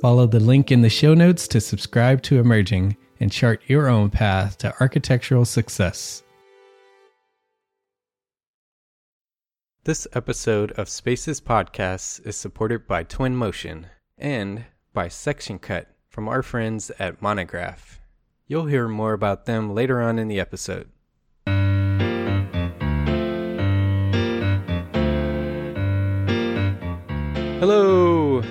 Follow the link in the show notes to subscribe to Emerging and chart your own path to architectural success. This episode of Spaces Podcasts is supported by Twinmotion and by Section Cut from our friends at Monograph. You'll hear more about them later on in the episode. Hello,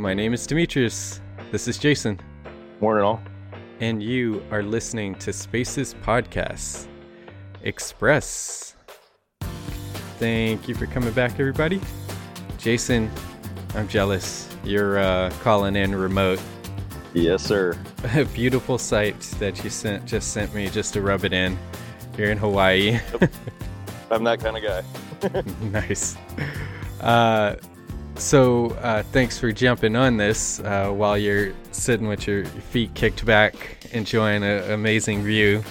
my name is Demetrius. This is Jason, Morning, all. and you are listening to Spaces Podcasts Express. Thank you for coming back, everybody. Jason, I'm jealous. You're uh, calling in remote. Yes, sir. A beautiful site that you sent just sent me just to rub it in You're in Hawaii. I'm that kind of guy. nice. Uh, so uh, thanks for jumping on this uh, while you're sitting with your feet kicked back, enjoying an amazing view.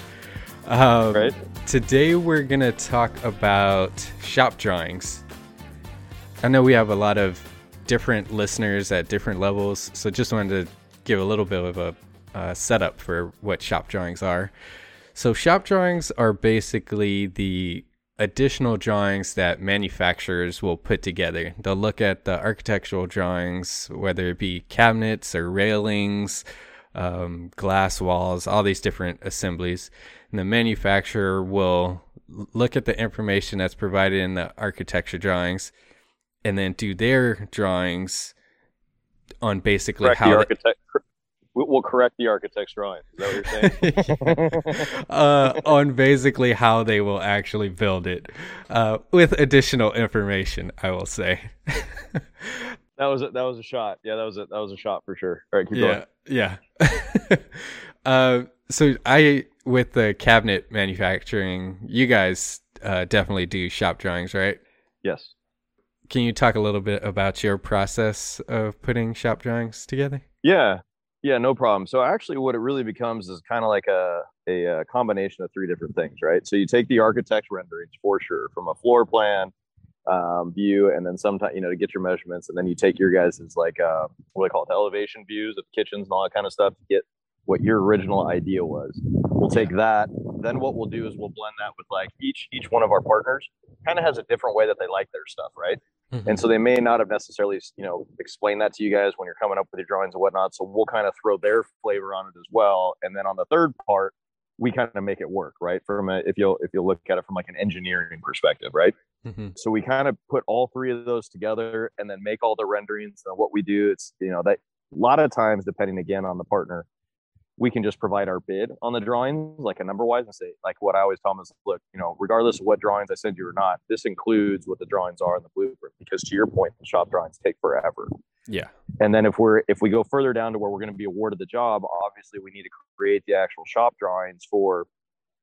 Um, Right. Today we're gonna talk about shop drawings. I know we have a lot of different listeners at different levels, so just wanted to give a little bit of a uh, setup for what shop drawings are. So shop drawings are basically the additional drawings that manufacturers will put together. They'll look at the architectural drawings, whether it be cabinets or railings, um, glass walls, all these different assemblies. And the manufacturer will look at the information that's provided in the architecture drawings and then do their drawings on basically Correct how they- architect. We'll correct the architect's drawing. Is that what you're saying? uh, on basically how they will actually build it, uh, with additional information. I will say. that was a, that was a shot. Yeah, that was a that was a shot for sure. All right, keep yeah, yeah. uh, so I, with the cabinet manufacturing, you guys uh, definitely do shop drawings, right? Yes. Can you talk a little bit about your process of putting shop drawings together? Yeah. Yeah, no problem. So actually, what it really becomes is kind of like a, a uh combination of three different things, right? So you take the architect's renderings for sure from a floor plan um, view, and then sometimes you know to get your measurements, and then you take your guys' like uh, what do they call it, the elevation views of kitchens and all that kind of stuff to get what your original idea was. We'll take that. Then what we'll do is we'll blend that with like each each one of our partners kind of has a different way that they like their stuff, right? and so they may not have necessarily you know explained that to you guys when you're coming up with your drawings and whatnot so we'll kind of throw their flavor on it as well and then on the third part we kind of make it work right from a if you'll if you'll look at it from like an engineering perspective right Mm-hmm. so we kind of put all three of those together and then make all the renderings and what we do it's you know that a lot of times depending again on the partner we can just provide our bid on the drawings, like a number wise, and say, like what I always tell them is, look, you know, regardless of what drawings I send you or not, this includes what the drawings are in the blueprint. Because to your point, the shop drawings take forever. Yeah. And then if we're if we go further down to where we're going to be awarded the job, obviously we need to create the actual shop drawings for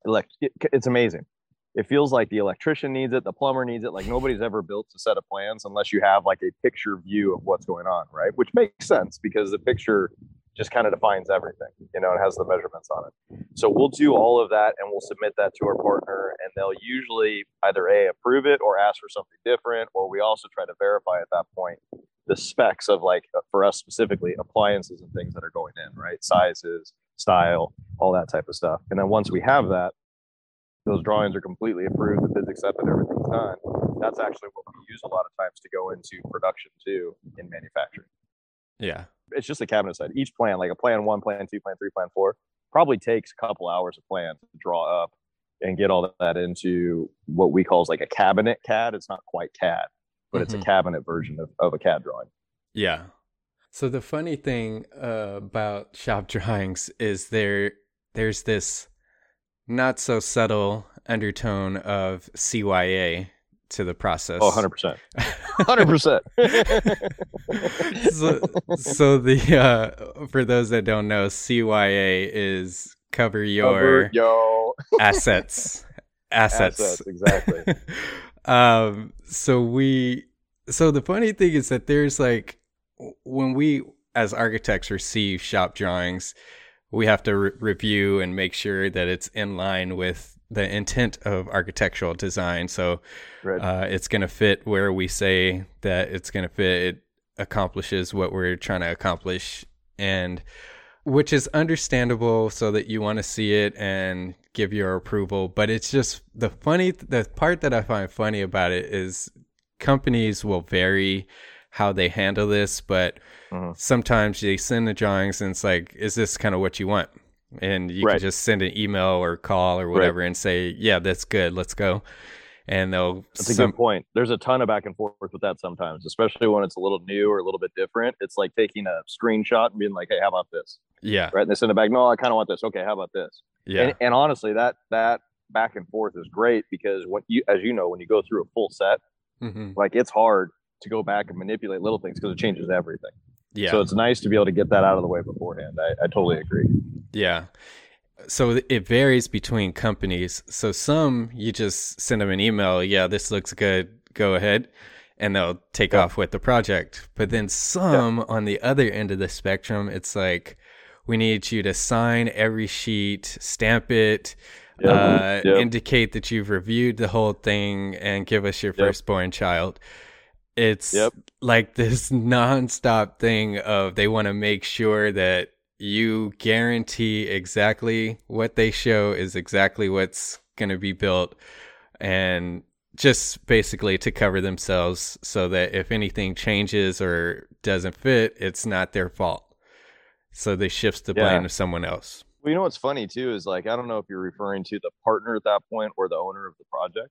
elect. It's amazing. It feels like the electrician needs it, the plumber needs it. Like nobody's ever built a set of plans unless you have like a picture view of what's going on, right? Which makes sense because the picture just kind of defines everything. You know, it has the measurements on it. So we'll do all of that and we'll submit that to our partner, and they'll usually either a approve it or ask for something different, or we also try to verify at that point the specs of like uh, for us specifically appliances and things that are going in, right? Sizes, style, all that type of stuff. And then once we have that, those drawings are completely approved, the accepted, everything's done. That's actually what we use a lot of times to go into production too in manufacturing Yeah. It's just a cabinet side. Each plan, like a plan one, plan two, plan three, plan four, probably takes a couple hours of plan to draw up and get all that into what we call is like a cabinet CAD. It's not quite CAD, but it's a Mhm. cabinet version of, of a CAD drawing. Yeah. So the funny thing uh, about shop drawings is there there's this not so subtle undertone of CYA to the process. Oh, 100%. 100%. so, so the uh, for those that don't know, CYA is cover your Cover, yo. assets. assets. Assets, exactly. um so we so the funny thing is that there's like when we as architects receive shop drawings we have to re- review and make sure that it's in line with the intent of architectural design. So Right. uh, it's going to fit where we say that it's going to fit. It accomplishes what we're trying to accomplish. And which is understandable so that you want to see it and give your approval. But it's just the funny the part that i find funny about it is companies will vary how they handle this but Mhm. sometimes they send the drawings and it's like is this kind of what you want and you Right. can just send an email or call or whatever and say yeah that's good let's go and they'll That's a good point. There's a ton of back and forth with that sometimes, especially when it's a little new or a little bit different. It's like taking a screenshot and being like, "Hey, how about this?" yeah Right? And they send it back. No, I kind of want this. Okay, how about this? yeah And, and honestly, that that back and forth is great because when you, as you know, when you go through a full set, hmm like it's hard to go back and manipulate little things because it changes everything. yeah So it's nice to be able to get that out of the way beforehand. I, I totally agree. Yeah. So it varies between companies. So some you just send them an email, yeah, this looks good, go ahead, and they'll take Yeah. off with the project. But then some on the other end of the spectrum, it's like we need you to sign every sheet, stamp it, Yep. uh, indicate that you've reviewed the whole thing, and give us your firstborn child. It's Yep. like this nonstop thing of they want to make sure that you guarantee exactly what they show is exactly what's going to be built and just basically to cover themselves so that if anything changes or doesn't fit it's not their fault so they shifts the blame Yeah. to someone else Well, you know what's funny too is like I don't know if you're referring to the partner at that point or the owner of the project,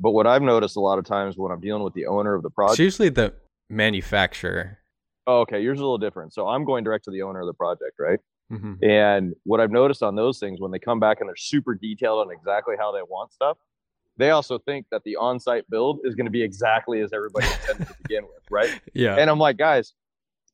but what I've noticed a lot of times when I'm dealing with the owner of the it's project. usually the manufacturer Oh, okay, yours is a little different. So I'm going direct to the owner of the project, right? hmm And what I've noticed on those things when they come back and they're super detailed on exactly how they want stuff, they also think that the on-site build is going to be exactly as everybody intended to begin with, right? yeah And I'm like, guys,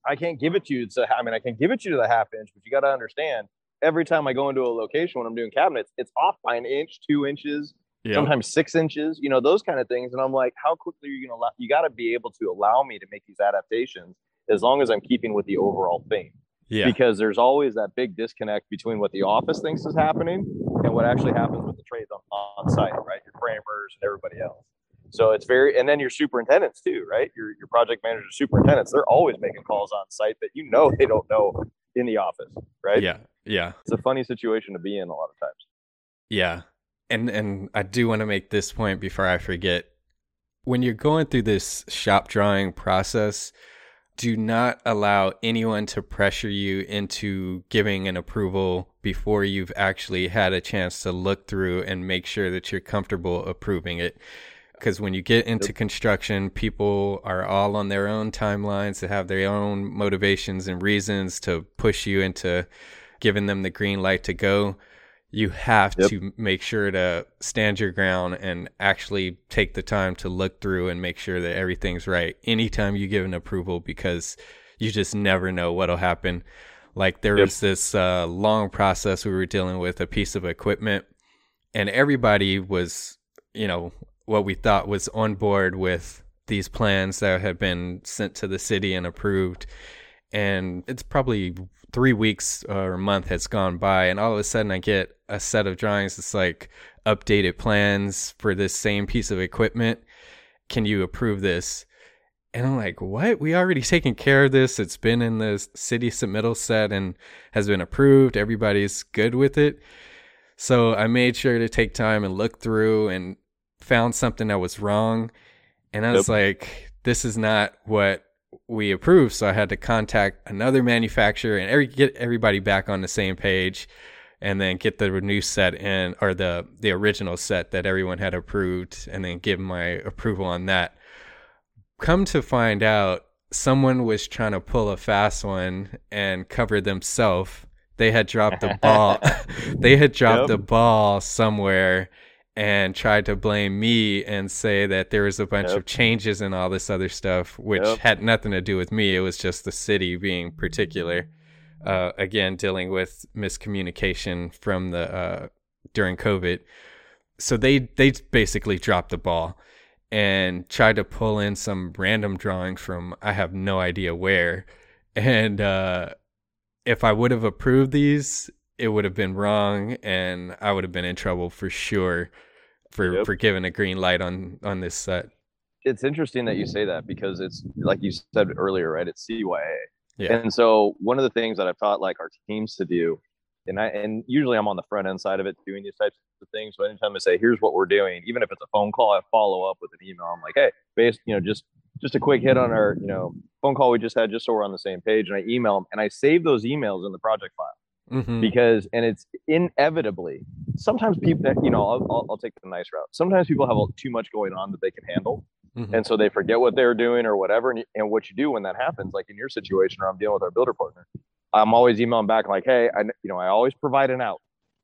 I can't give it to you. So I mean, I can give it to you to the half inch, but you got to understand. Every time I go into a location when I'm doing cabinets, it's off by an inch, two inches, yeah sometimes six inches. You know those kind of things. And I'm like, how quickly are you going to allow? You got to be able to allow me to make these adaptations as long as I'm keeping with the overall theme yeah because there's always that big disconnect between what the office thinks is happening and what actually happens with the trades on, on site, right? Your framers and everybody else. So it's very, and then your superintendents too, right? Your your project managers, superintendents, they're always making calls on site that you know they don't know in the office, right? yeah yeah It's a funny situation to be in a lot of times. Yeah. And and I do want to make this point before I forget. When you're going through this shop drawing process, do not allow anyone to pressure you into giving an approval before you've actually had a chance to look through and make sure that you're comfortable approving it. Because when you get into construction, people are all on their own timelines, they have their own motivations and reasons to push you into giving them the green light to go, you have Yep. to make sure to stand your ground and actually take the time to look through and make sure that everything's right anytime you give an approval because you just never know what'll happen. Like there Yep. was this uh, long process we were dealing with a piece of equipment, and everybody was, you know, what we thought was on board with these plans that had been sent to the city and approved. And it's probably three weeks uh, or a month has gone by, and all of a sudden I get a set of drawings that's like updated plans for this same piece of equipment. Can you approve this? And I'm like, what? We already taken care of this. It's been in the city submittal set and has been approved. Everybody's good with it. So I made sure to take time and look through and found something that was wrong. And I was like, this is not what we approved. So I had to contact another manufacturer and every, get everybody back on the same page and then get the new set in or the, the original set that everyone had approved and then give my approval on that come to find out someone was trying to pull a fast one and cover themselves they had dropped the ball they had dropped Yep. the ball somewhere and tried to blame me and say that there was a bunch Yep. of changes and all this other stuff which Yep. had nothing to do with me it was just the city being particular uh, again dealing with miscommunication from the uh, during covid so they they basically dropped the ball and tried to pull in some random drawings from I have no idea where. And uh, if I would have approved these, it would have been wrong, and I would have been in trouble for sure for Yep. for giving a green light on on this set. it's interesting that you say that because it's like you said earlier, right? It's CYA. Yeah. And so one of the things that I've taught like our teams to do, and I and usually I'm on the front end side of it doing these types of things. So anytime I say, here's what we're doing, even if it's a phone call, I follow up with an email. I'm like, hey, based, you know, just just a quick hit on our, you know, phone call we just had just so we're on the same page. And I email them and I save those emails in the project file hmm because and it's inevitably sometimes people you know I'll, I'll, I'll take the nice route sometimes people have too much going on that they can handle hmm and so they forget what they're doing or whatever. And, and what you do when that happens, like in your situation, or I'm dealing with our builder partner, I'm always emailing back like, "Hey, I, you know, I always provide an out."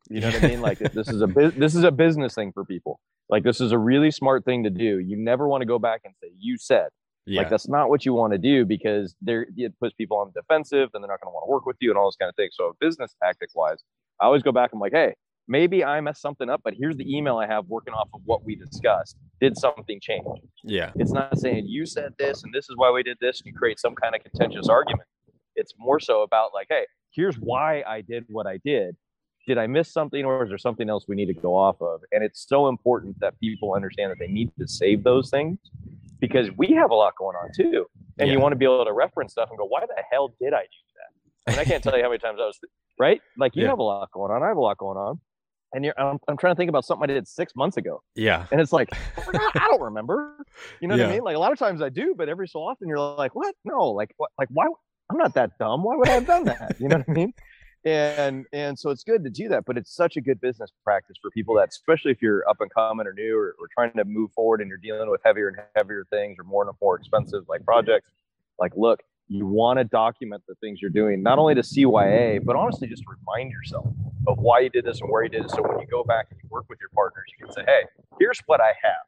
You know what I mean? Like this is a this is a business thing for people. Like this is a really smart thing to do. You never want to go back and say you said. Yeah. Like that's not what you want to do because there it puts people on the defensive and they're not going to want to work with you and all this kind of thing. So business tactic wise, I always go back. I'm like, hey, maybe I messed something up, but here's the email I have working off of what we discussed. Did something change? yeah. It's not saying you said this and this is why we did this and you create some kind of contentious argument. It's more so about like, hey, here's why I did what I did. Did I miss something or is there something else we need to go off of? And it's so important that people understand that they need to save those things because we have a lot going on too. And Yeah. you want to be able to reference stuff and go, why the hell did I do that? And I can't tell you how many times I was, right? Like you Yeah. have a lot going on. I have a lot going on. And you're, I'm, I'm trying to think about something I did six months ago. Yeah. And it's like, oh I don't remember. You know what Yeah. I mean? Like a lot of times I do, but every so often you're like, what? No, like what? Like why? I'm not that dumb. Why would I have done that? You know what I mean? And and so it's good to do that, but it's such a good business practice for people that, especially if you're up and coming or new or, or trying to move forward and you're dealing with heavier and heavier things or more and more expensive like projects. Like, look, you want to document the things you're doing, not only to CYA, but honestly, just remind yourself of why you did this and where you did it. So when you go back and you work with your partners, you can say, hey, here's what I have.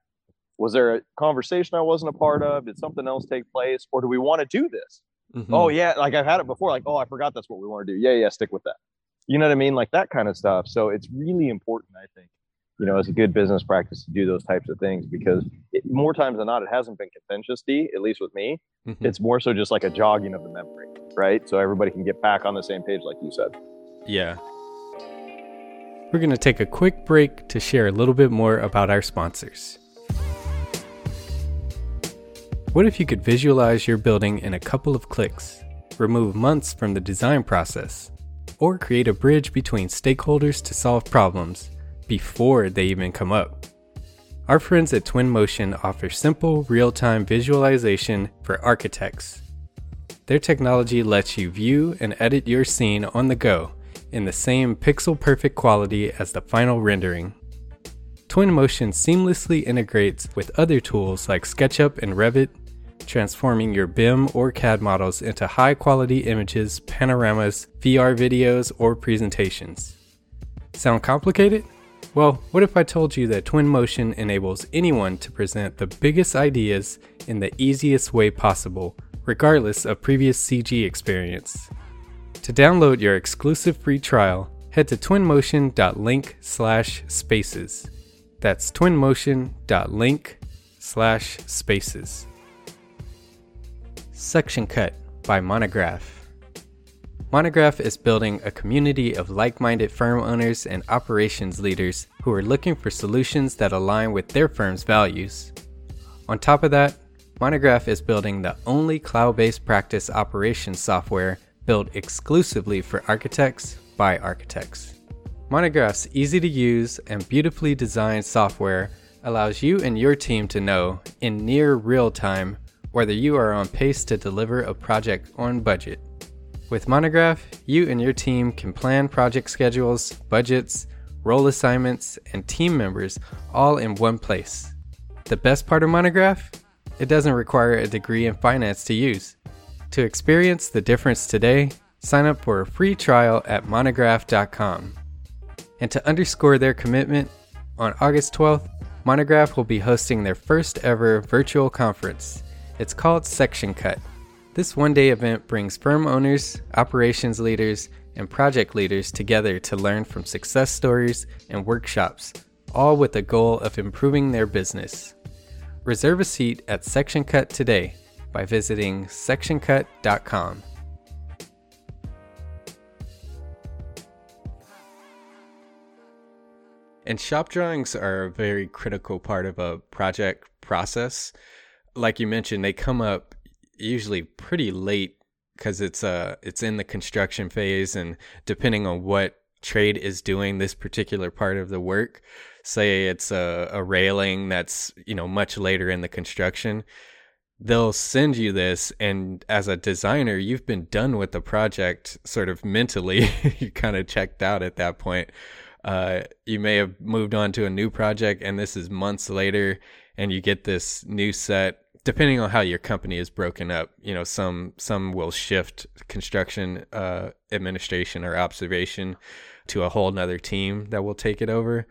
Was there a conversation I wasn't a part of? Did something else take place? Or do we want to do this? Mhm. Oh, yeah. Like I've had it before. Like, oh, I forgot that's what we want to do. Yeah, yeah, stick with that. You know what I mean? Like that kind of stuff. So it's really important, I think, you know, as a good business practice to do those types of things because it, more times than not, it hasn't been contentious, D, at least with me. Mhm. It's more so just like a jogging of the memory, right? So everybody can get back on the same page, like you said. Yeah. We're going to take a quick break to share a little bit more about our sponsors. What if you could visualize your building in a couple of clicks, remove months from the design process, or create a bridge between stakeholders to solve problems before they even come up? Our friends at Twinmotion offer simple, real time visualization for architects. Their technology lets you view and edit your scene on the go in the same pixel perfect quality as the final rendering. Twinmotion seamlessly integrates with other tools like SketchUp and Revit, transforming your BIM or CAD models into high quality images, panoramas, VR videos, or presentations. Sound complicated? Well, what if I told you that Twinmotion enables anyone to present the biggest ideas in the easiest way possible, regardless of previous CG experience? To download your exclusive free trial, head to twinmotion.link slash spaces. That's twinmotion.link slash spaces. Section Cut by Monograph. Monograph is building a community of like minded firm owners and operations leaders who are looking for solutions that align with their firm's values. On top of that, Monograph is building the only cloud based practice operations software built exclusively for architects by architects. Monograph's easy to use and beautifully designed software allows you and your team to know in near real time whether you are on pace to deliver a project on budget. With Monograph, you and your team can plan project schedules, budgets, role assignments, and team members all in one place. The best part of Monograph? It doesn't require a degree in finance to use. To experience the difference today, sign up for a free trial at monograph.com. And to underscore their commitment, on August 12th, Monograph will be hosting their first ever virtual conference. It's called Section Cut. This one day event brings firm owners, operations leaders, and project leaders together to learn from success stories and workshops, all with the goal of improving their business. Reserve a seat at Section Cut today by visiting sectioncut.com. And shop drawings are a very critical part of a project process. Like you mentioned, they come up usually pretty late because it's uh it's in the construction phase and depending on what trade is doing this particular part of the work say it's a, a railing that's you know much later in the construction they'll send you this and as a designer you've been done with the project sort of mentally you kind of checked out at that point uh, you may have moved on to a new project and this is months later and you get this new set depending on how your company is broken up, you know, some some will shift construction uh, administration or observation to a whole nother team that will take it over.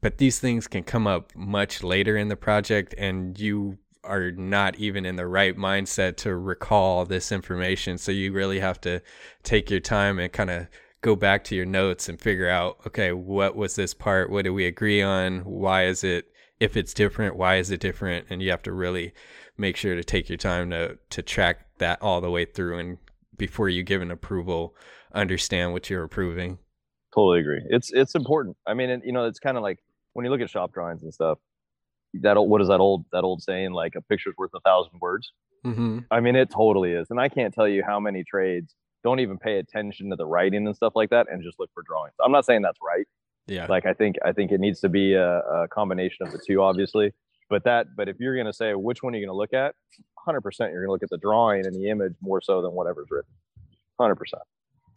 But these things can come up much later in the project, and you are not even in the right mindset to recall this information. So you really have to take your time and kind of go back to your notes and figure out, okay, what was this part? What do we agree on? Why is it? If it's different, why is it different? And you have to really make sure to take your time to to track that all the way through and before you give an approval understand what you're approving totally agree it's it's important i mean you know it's kind of like when you look at shop drawings and stuff that old, what is that old that old saying like a picture's worth a thousand words mm-hmm. i mean it totally is and i can't tell you how many trades don't even pay attention to the writing and stuff like that and just look for drawings. I'm not saying that's right. Yeah. Like i think i think it needs to be a, a combination of the two obviously. But that but if you're going to say which one are you going to look at? 100% you're going to look at the drawing and the image more so than whatever's written. 100%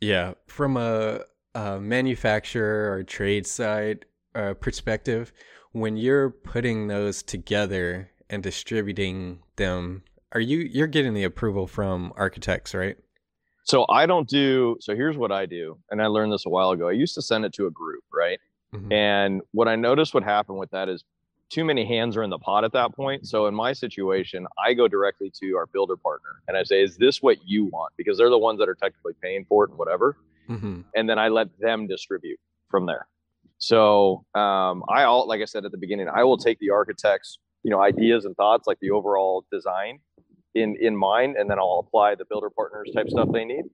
yeah. From a, a manufacturer or trade side uh, perspective when you're putting those together and distributing them are you you're getting the approval from architects right so i don't do so here's what i do and i learned this a while ago i used to send it to a group right mm-hmm. and what i noticed would happen with that is too many hands are in the pot at that point. So in my situation, I go directly to our builder partner and I say, "Is this what you want?" Because they're the ones that are technically paying for it and whatever. Mm-hmm. And then I let them distribute from there. So um, I all like I said at the beginning, I will take the architect's you know ideas and thoughts, like the overall design, in in mind, and then I'll apply the builder partners type stuff they need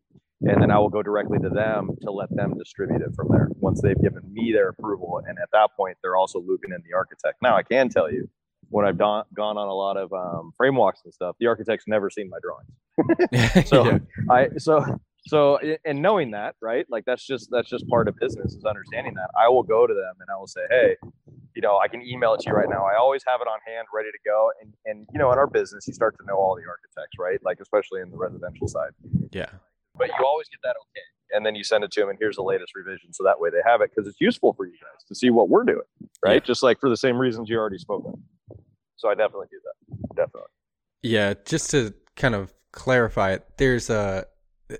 and then I will go directly to them to let them distribute it from there once they've given me their approval. And at that point, they're also looping in the architect. Now, I can tell you when I've gone on a lot of um, frame walks and stuff, the architect's never seen my drawings. so yeah. I so so and knowing that right like that's just that's just part of business is understanding that i will go to them and i will say hey you know i can email it to you right now i always have it on hand ready to go and and you know in our business you start to know all the architects right like especially in the residential side yeah but you always get that okay. And then you send it to them, and here's the latest revision. So that way they have it because it's useful for you guys to see what we're doing, right? Yeah. Just like for the same reasons you already spoke of. So I definitely do that. Definitely. Yeah, just to kind of clarify it, there's a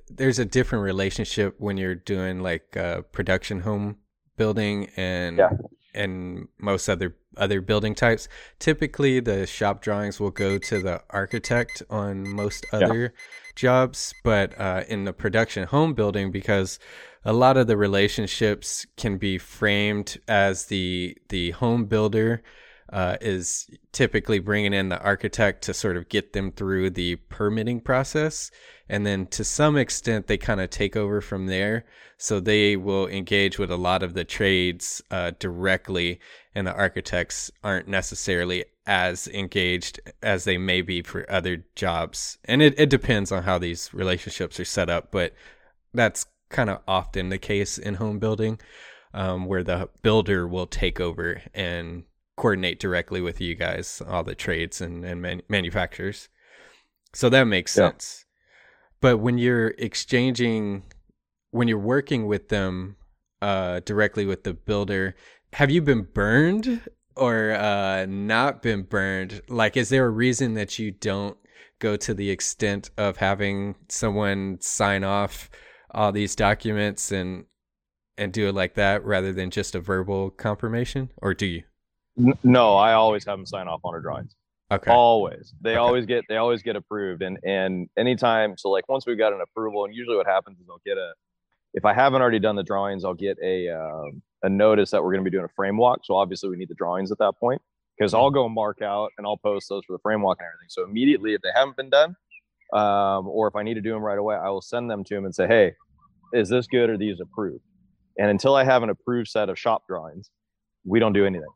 there's a different relationship when you're doing like uh, production home building and Yeah. And most other other building types. Typically, the shop drawings will go to the architect on most other jobs, but uh, in the production home building, because a lot of the relationships can be framed as the the home builder uh, is typically bringing in the architect to sort of get them through the permitting process. And then to some extent, they kind of take over from there. So they will engage with a lot of the trades uh, directly, and the architects aren't necessarily as engaged as they may be for other jobs. And it, it depends on how these relationships are set up, but that's kind of often the case in home building um, where the builder will take over and coordinate directly with you guys, all the trades and, and man- manufacturers. So that makes Yeah. sense. But when you're exchanging, when you're working with them uh, directly with the builder, have you been burned or uh, not been burned? Like, is there a reason that you don't go to the extent of having someone sign off all these documents and and do it like that rather than just a verbal confirmation, or do you? N- no, I always have them sign off on our drawings. Okay. Always. They Okay. always get they always get approved. And and anytime so like once we've got an approval, and usually what happens is I'll get a if I haven't already done the drawings, I'll get a um, a notice that we're going to be doing a frame walk. So obviously we need the drawings at that point because I'll go mark out and I'll post those for the frame walk and everything. So immediately if they haven't been done, um, or if I need to do them right away, I will send them to him and say, hey, is this good? Or these approved? And until I have an approved set of shop drawings, we don't do anything.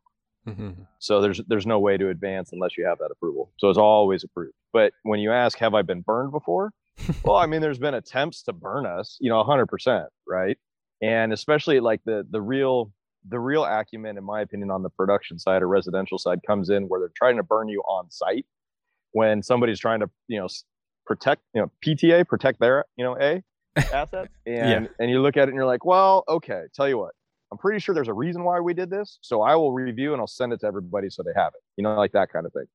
Hmm So there's there's no way to advance unless you have that approval. So it's always approved. But when you ask, have I been burned before? well, I mean, there's been attempts to burn us, you know, 100%, right? And especially like the the real the real acumen, in my opinion, on the production side or residential side comes in where they're trying to burn you on site when somebody's trying to, you know, protect, you know, PTA, protect their, you know, A assets. And and you look at it and you're like, well, okay, tell you what, I'm pretty sure there's a reason why we did this. So I will review and I'll send it to everybody so they have it, you know, like that kind of thing.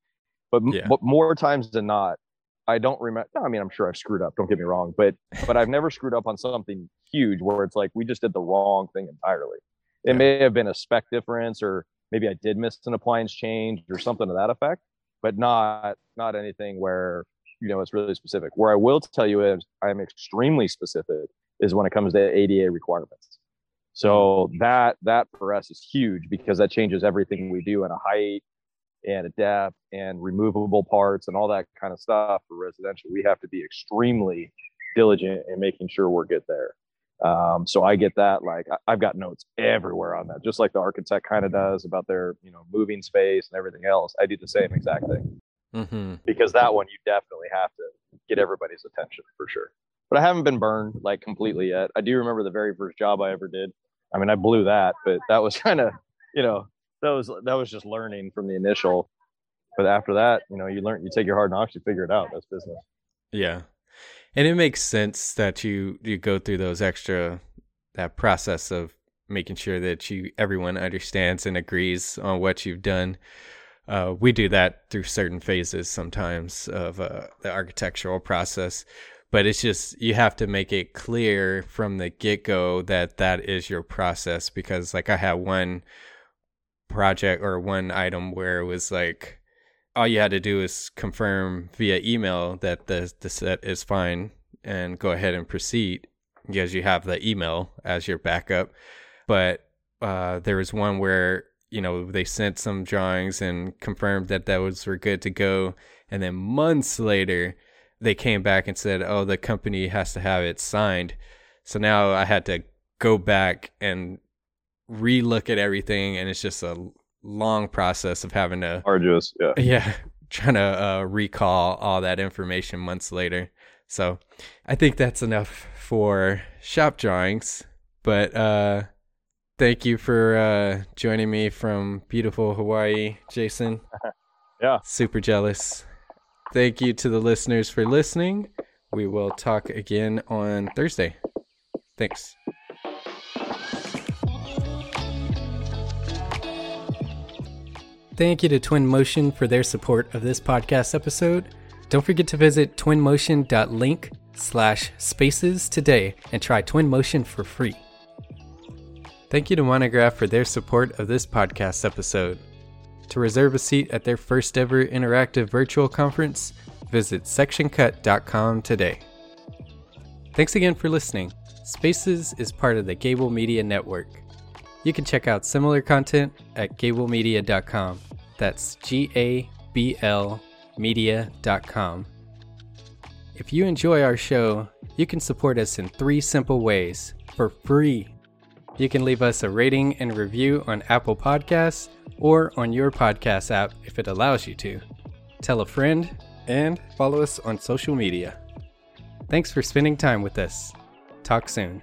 But, Yeah. but more times than not, I don't remember. I mean, I'm sure I've screwed up. Don't get me wrong, but but I've never screwed up on something huge where it's like we just did the wrong thing entirely. It Yeah. may have been a spec difference, or maybe I did miss an appliance change or something to that effect, but not not anything where you know it's really specific. Where I will tell you is I am extremely specific is when it comes to ADA requirements. So that that for us is huge because that changes everything we do in a height and a depth and removable parts and all that kind of stuff for residential. We have to be extremely diligent in making sure we're good there. Um, so I get that. Like I've got notes everywhere on that, just like the architect kind of does about their you know moving space and everything else. I do the same exact thing mm-hmm. because that one you definitely have to get everybody's attention for sure. But I haven't been burned like completely yet. I do remember the very first job I ever did. I mean, I blew that, but that was kind of, you know, that was that was just learning from the initial. But after that, you know, you learn, you take your hard knocks, you figure it out. That's business. Yeah, and it makes sense that you you go through those extra that process of making sure that you everyone understands and agrees on what you've done. Uh, we do that through certain phases sometimes of uh, the architectural process, but it's just you have to make it clear from the get go that that is your process because, like, I had one project or one item where it was like all you had to do is confirm via email that the the set is fine and go ahead and proceed because you have the email as your backup. But uh, there was one where you know they sent some drawings and confirmed that those were good to go, and then months later they came back and said, "Oh, the company has to have it signed." So now I had to go back and re-look at everything, and it's just a long process of having to Arduous, yeah. yeah trying to uh, recall all that information months later so i think that's enough for shop drawings but uh thank you for uh joining me from beautiful hawaii jason Yeah. super jealous thank you to the listeners for listening we will talk again on thursday thanks Thank you to Twinmotion for their support of this podcast episode. Don't forget to visit twinmotion.link slash spaces today and try Twinmotion for free. Thank you to Monograph for their support of this podcast episode. To reserve a seat at their first ever interactive virtual conference, visit sectioncut.com today. Thanks again for listening. Spaces is part of the Gable Media Network. You can check out similar content at gablemedia.com. That's G A B L media.com. If you enjoy our show, you can support us in three simple ways for free. You can leave us a rating and review on Apple Podcasts or on your podcast app if it allows you to. Tell a friend and follow us on social media. Thanks for spending time with us. Talk soon.